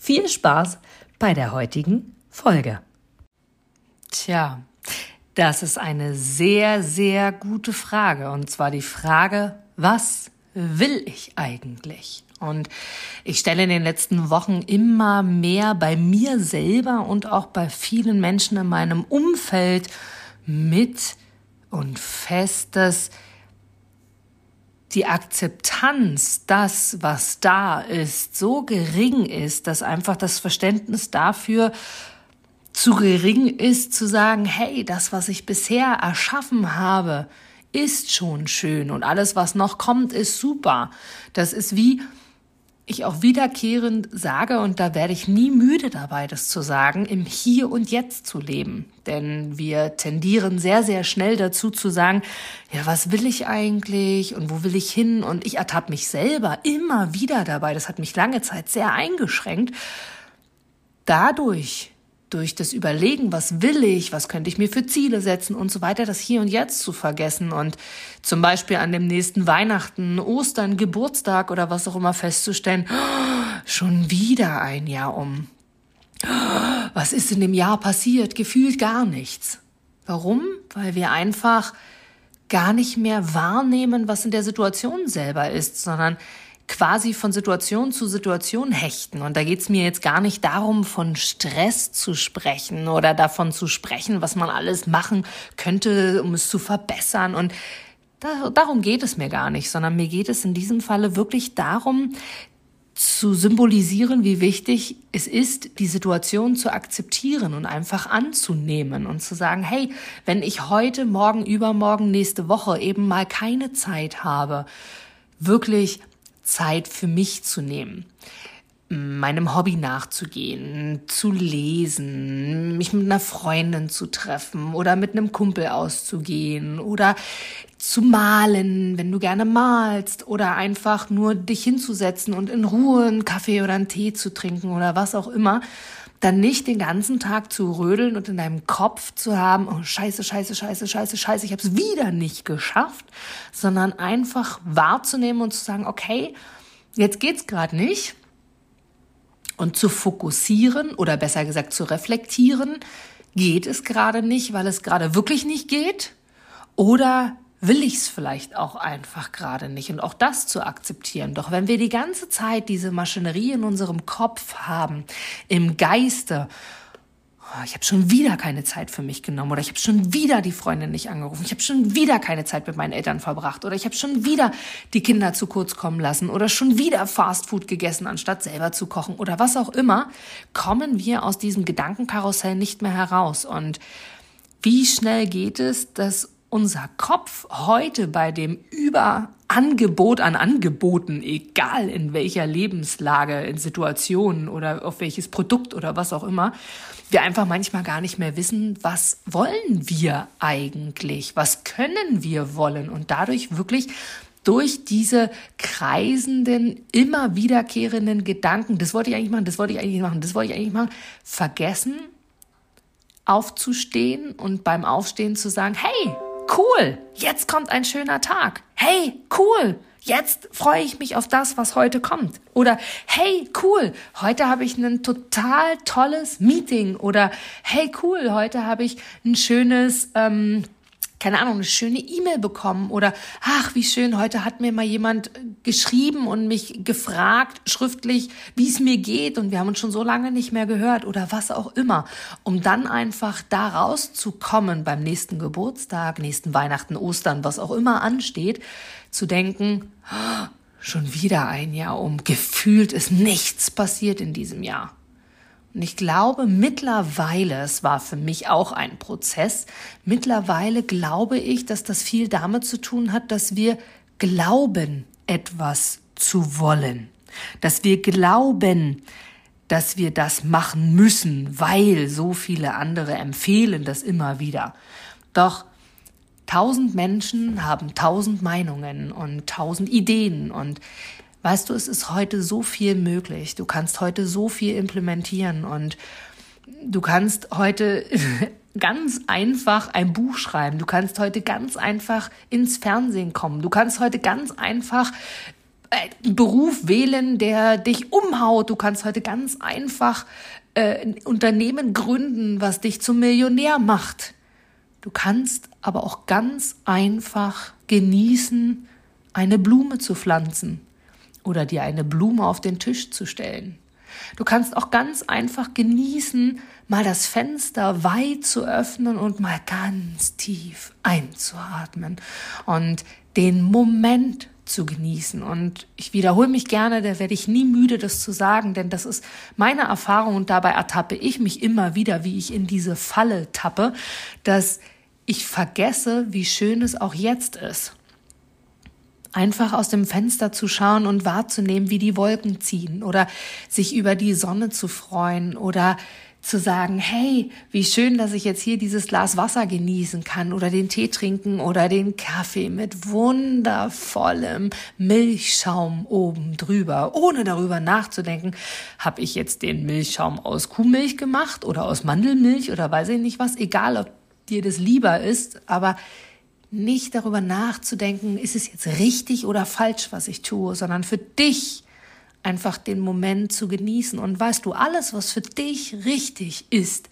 viel Spaß bei der heutigen Folge. Tja, das ist eine sehr, sehr gute Frage. Und zwar die Frage, was will ich eigentlich? Und ich stelle in den letzten Wochen immer mehr bei mir selber und auch bei vielen Menschen in meinem Umfeld mit und fest, dass die Akzeptanz, das, was da ist, so gering ist, dass einfach das Verständnis dafür zu gering ist, zu sagen, hey, das, was ich bisher erschaffen habe, ist schon schön und alles, was noch kommt, ist super. Das ist wie, ich auch wiederkehrend sage, und da werde ich nie müde dabei, das zu sagen, im Hier und Jetzt zu leben. Denn wir tendieren sehr, sehr schnell dazu zu sagen, ja, was will ich eigentlich und wo will ich hin? Und ich ertappe mich selber immer wieder dabei, das hat mich lange Zeit sehr eingeschränkt, dadurch durch das Überlegen, was will ich, was könnte ich mir für Ziele setzen und so weiter, das Hier und Jetzt zu vergessen und zum Beispiel an dem nächsten Weihnachten, Ostern, Geburtstag oder was auch immer festzustellen, schon wieder ein Jahr um. was ist in dem Jahr passiert? Gefühlt gar nichts. Warum? Weil wir einfach gar nicht mehr wahrnehmen, was in der Situation selber ist, sondern quasi von Situation zu Situation hechten. Und da geht's mir jetzt gar nicht darum, von Stress zu sprechen oder davon zu sprechen, was man alles machen könnte, um es zu verbessern. Und da, darum geht es mir gar nicht, sondern mir geht es in diesem Falle wirklich darum, zu symbolisieren, wie wichtig es ist, die Situation zu akzeptieren und einfach anzunehmen und zu sagen, hey, wenn ich heute, morgen, übermorgen, nächste Woche eben mal keine Zeit habe, wirklich Zeit für mich zu nehmen, meinem Hobby nachzugehen, zu lesen, mich mit einer Freundin zu treffen oder mit einem Kumpel auszugehen oder zu malen, wenn du gerne malst oder einfach nur dich hinzusetzen und in Ruhe einen Kaffee oder einen Tee zu trinken oder was auch immer dann nicht den ganzen Tag zu rödeln und in deinem Kopf zu haben, oh scheiße, scheiße, scheiße, scheiße, scheiße, ich habe es wieder nicht geschafft, sondern einfach wahrzunehmen und zu sagen, okay, jetzt geht's gerade nicht. Und zu fokussieren oder besser gesagt zu reflektieren, geht es gerade nicht, weil es gerade wirklich nicht geht? Oder will ich es vielleicht auch einfach gerade nicht und auch das zu akzeptieren. Doch wenn wir die ganze Zeit diese Maschinerie in unserem Kopf haben, im Geiste, oh, ich habe schon wieder keine Zeit für mich genommen oder ich habe schon wieder die Freundin nicht angerufen, ich habe schon wieder keine Zeit mit meinen Eltern verbracht oder ich habe schon wieder die Kinder zu kurz kommen lassen oder schon wieder Fastfood gegessen, anstatt selber zu kochen oder was auch immer, kommen wir aus diesem Gedankenkarussell nicht mehr heraus. Und wie schnell geht es, dass unser Kopf heute bei dem Überangebot an Angeboten, egal in welcher Lebenslage, in Situationen oder auf welches Produkt oder was auch immer, wir einfach manchmal gar nicht mehr wissen, was wollen wir eigentlich, was können wir wollen und dadurch wirklich durch diese kreisenden, immer wiederkehrenden Gedanken, das wollte ich eigentlich machen, das wollte ich eigentlich machen, das wollte ich eigentlich machen, vergessen, aufzustehen und beim Aufstehen zu sagen, hey, cool, jetzt kommt ein schöner Tag. Hey, cool, jetzt freue ich mich auf das, was heute kommt. Oder hey, cool, heute habe ich ein total tolles Meeting. Oder hey, cool, heute habe ich ein schönes... Ähm, keine Ahnung, eine schöne E-Mail bekommen oder ach, wie schön, heute hat mir mal jemand geschrieben und mich gefragt schriftlich, wie es mir geht und wir haben uns schon so lange nicht mehr gehört oder was auch immer, um dann einfach da rauszukommen beim nächsten Geburtstag, nächsten Weihnachten, Ostern, was auch immer ansteht, zu denken, oh, schon wieder ein Jahr um, gefühlt ist nichts passiert in diesem Jahr. Und ich glaube mittlerweile, es war für mich auch ein Prozess, mittlerweile glaube ich, dass das viel damit zu tun hat, dass wir glauben, etwas zu wollen. Dass wir glauben, dass wir das machen müssen, weil so viele andere empfehlen das immer wieder. Doch tausend Menschen haben tausend Meinungen und tausend Ideen und weißt du, es ist heute so viel möglich. Du kannst heute so viel implementieren und du kannst heute ganz einfach ein Buch schreiben. Du kannst heute ganz einfach ins Fernsehen kommen. Du kannst heute ganz einfach äh, einen Beruf wählen, der dich umhaut. Du kannst heute ganz einfach äh, ein Unternehmen gründen, was dich zum Millionär macht. Du kannst aber auch ganz einfach genießen, eine Blume zu pflanzen oder dir eine Blume auf den Tisch zu stellen. Du kannst auch ganz einfach genießen, mal das Fenster weit zu öffnen und mal ganz tief einzuatmen und den Moment zu genießen. Und ich wiederhole mich gerne, da werde ich nie müde, das zu sagen, denn das ist meine Erfahrung und dabei ertappe ich mich immer wieder, wie ich in diese Falle tappe, dass ich vergesse, wie schön es auch jetzt ist. Einfach aus dem Fenster zu schauen und wahrzunehmen, wie die Wolken ziehen oder sich über die Sonne zu freuen oder zu sagen, hey, wie schön, dass ich jetzt hier dieses Glas Wasser genießen kann oder den Tee trinken oder den Kaffee mit wundervollem Milchschaum oben drüber, ohne darüber nachzudenken, habe ich jetzt den Milchschaum aus Kuhmilch gemacht oder aus Mandelmilch oder weiß ich nicht was, egal ob dir das lieber ist, aber nicht darüber nachzudenken, ist es jetzt richtig oder falsch, was ich tue, sondern für dich einfach den Moment zu genießen. Und weißt du, alles, was für dich richtig ist,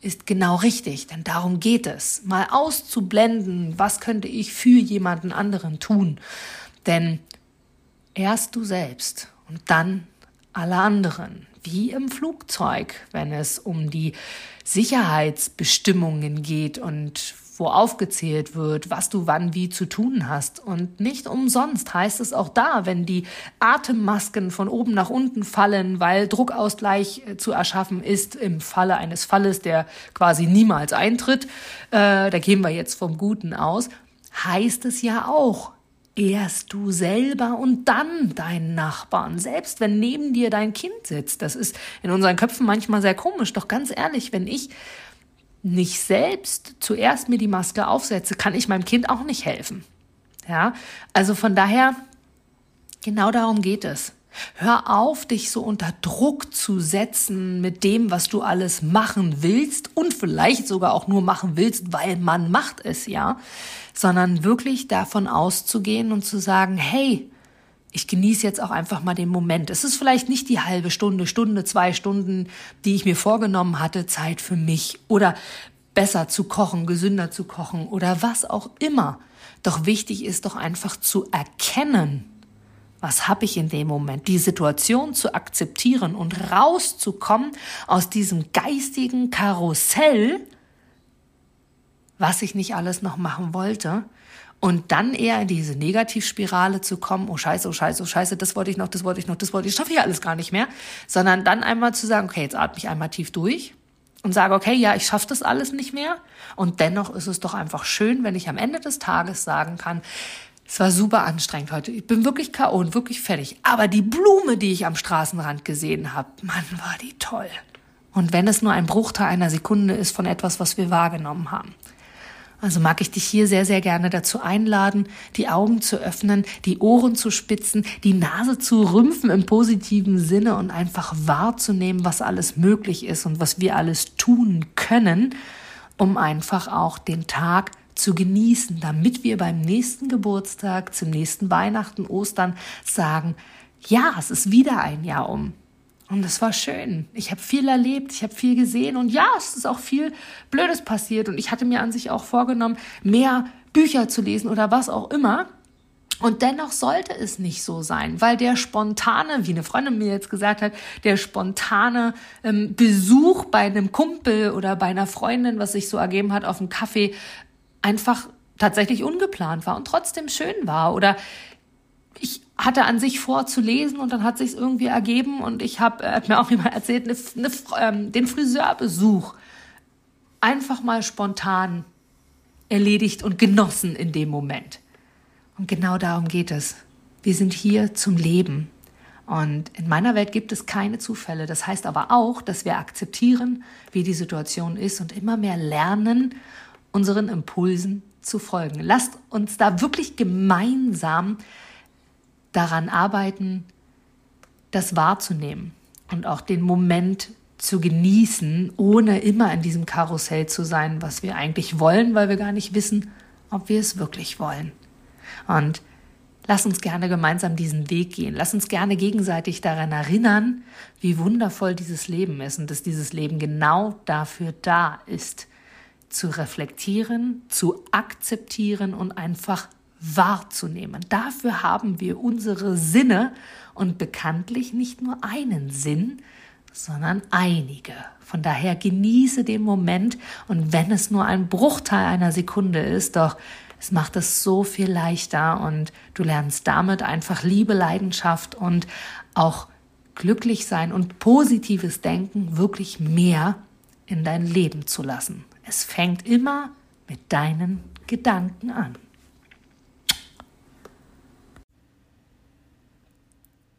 ist genau richtig, denn darum geht es. Mal auszublenden, was könnte ich für jemanden anderen tun. Denn erst du selbst und dann alle anderen, wie im Flugzeug, wenn es um die Sicherheitsbestimmungen geht und wo aufgezählt wird, was du wann wie zu tun hast. Und nicht umsonst heißt es auch da, wenn die Atemmasken von oben nach unten fallen, weil Druckausgleich äh, zu erschaffen ist im Falle eines Falles, der quasi niemals eintritt, äh, da gehen wir jetzt vom Guten aus, heißt es ja auch, erst du selber und dann deinen Nachbarn, selbst wenn neben dir dein Kind sitzt. Das ist in unseren Köpfen manchmal sehr komisch, doch ganz ehrlich, wenn ich nicht selbst zuerst mir die Maske aufsetze, kann ich meinem Kind auch nicht helfen. Ja, also von daher, genau darum geht es. Hör auf, dich so unter Druck zu setzen mit dem, was du alles machen willst und vielleicht sogar auch nur machen willst, weil man macht es ja, sondern wirklich davon auszugehen und zu sagen, hey, ich genieße jetzt auch einfach mal den Moment. Es ist vielleicht nicht die halbe Stunde, Stunde, zwei Stunden, die ich mir vorgenommen hatte, Zeit für mich oder besser zu kochen, gesünder zu kochen oder was auch immer. Doch wichtig ist doch einfach zu erkennen, was habe ich in dem Moment, die Situation zu akzeptieren und rauszukommen aus diesem geistigen Karussell, was ich nicht alles noch machen wollte und dann eher in diese Negativspirale zu kommen, oh scheiße, oh scheiße, oh scheiße, das wollte ich noch, das wollte ich noch, das wollte ich, schaffe ich alles gar nicht mehr, sondern dann einmal zu sagen, okay, jetzt atme ich einmal tief durch und sage, okay, ja, ich schaffe das alles nicht mehr und dennoch ist es doch einfach schön, wenn ich am Ende des Tages sagen kann, es war super anstrengend heute. Ich bin wirklich K.O. und wirklich fertig. Aber die Blume, die ich am Straßenrand gesehen habe, Mann, war die toll. Und wenn es nur ein Bruchteil einer Sekunde ist von etwas, was wir wahrgenommen haben. Also mag ich dich hier sehr, sehr gerne dazu einladen, die Augen zu öffnen, die Ohren zu spitzen, die Nase zu rümpfen im positiven Sinne und einfach wahrzunehmen, was alles möglich ist und was wir alles tun können, um einfach auch den Tag zu genießen, damit wir beim nächsten Geburtstag, zum nächsten Weihnachten, Ostern sagen, ja, es ist wieder ein Jahr um. Und es war schön. Ich habe viel erlebt, ich habe viel gesehen und ja, es ist auch viel Blödes passiert und ich hatte mir an sich auch vorgenommen, mehr Bücher zu lesen oder was auch immer. Und dennoch sollte es nicht so sein, weil der spontane, wie eine Freundin mir jetzt gesagt hat, der spontane ähm, Besuch bei einem Kumpel oder bei einer Freundin, was sich so ergeben hat auf dem Kaffee, einfach tatsächlich ungeplant war und trotzdem schön war. Oder ich hatte an sich vor zu lesen und dann hat sich irgendwie ergeben und ich habe, hat mir auch jemand erzählt, eine, eine, ähm, den Friseurbesuch einfach mal spontan erledigt und genossen in dem Moment. Und genau darum geht es. Wir sind hier zum Leben. Und in meiner Welt gibt es keine Zufälle. Das heißt aber auch, dass wir akzeptieren, wie die Situation ist und immer mehr lernen, unseren Impulsen zu folgen. Lasst uns da wirklich gemeinsam daran arbeiten, das wahrzunehmen und auch den Moment zu genießen, ohne immer in diesem Karussell zu sein, was wir eigentlich wollen, weil wir gar nicht wissen, ob wir es wirklich wollen. Und lass uns gerne gemeinsam diesen Weg gehen. Lass uns gerne gegenseitig daran erinnern, wie wundervoll dieses Leben ist und dass dieses Leben genau dafür da ist, zu reflektieren, zu akzeptieren und einfach wahrzunehmen. Dafür haben wir unsere Sinne und bekanntlich nicht nur einen Sinn, sondern einige. Von daher genieße den Moment und wenn es nur ein Bruchteil einer Sekunde ist, doch es macht es so viel leichter und du lernst damit einfach Liebe, Leidenschaft und auch glücklich sein und positives Denken wirklich mehr in dein Leben zu lassen. Es fängt immer mit deinen Gedanken an.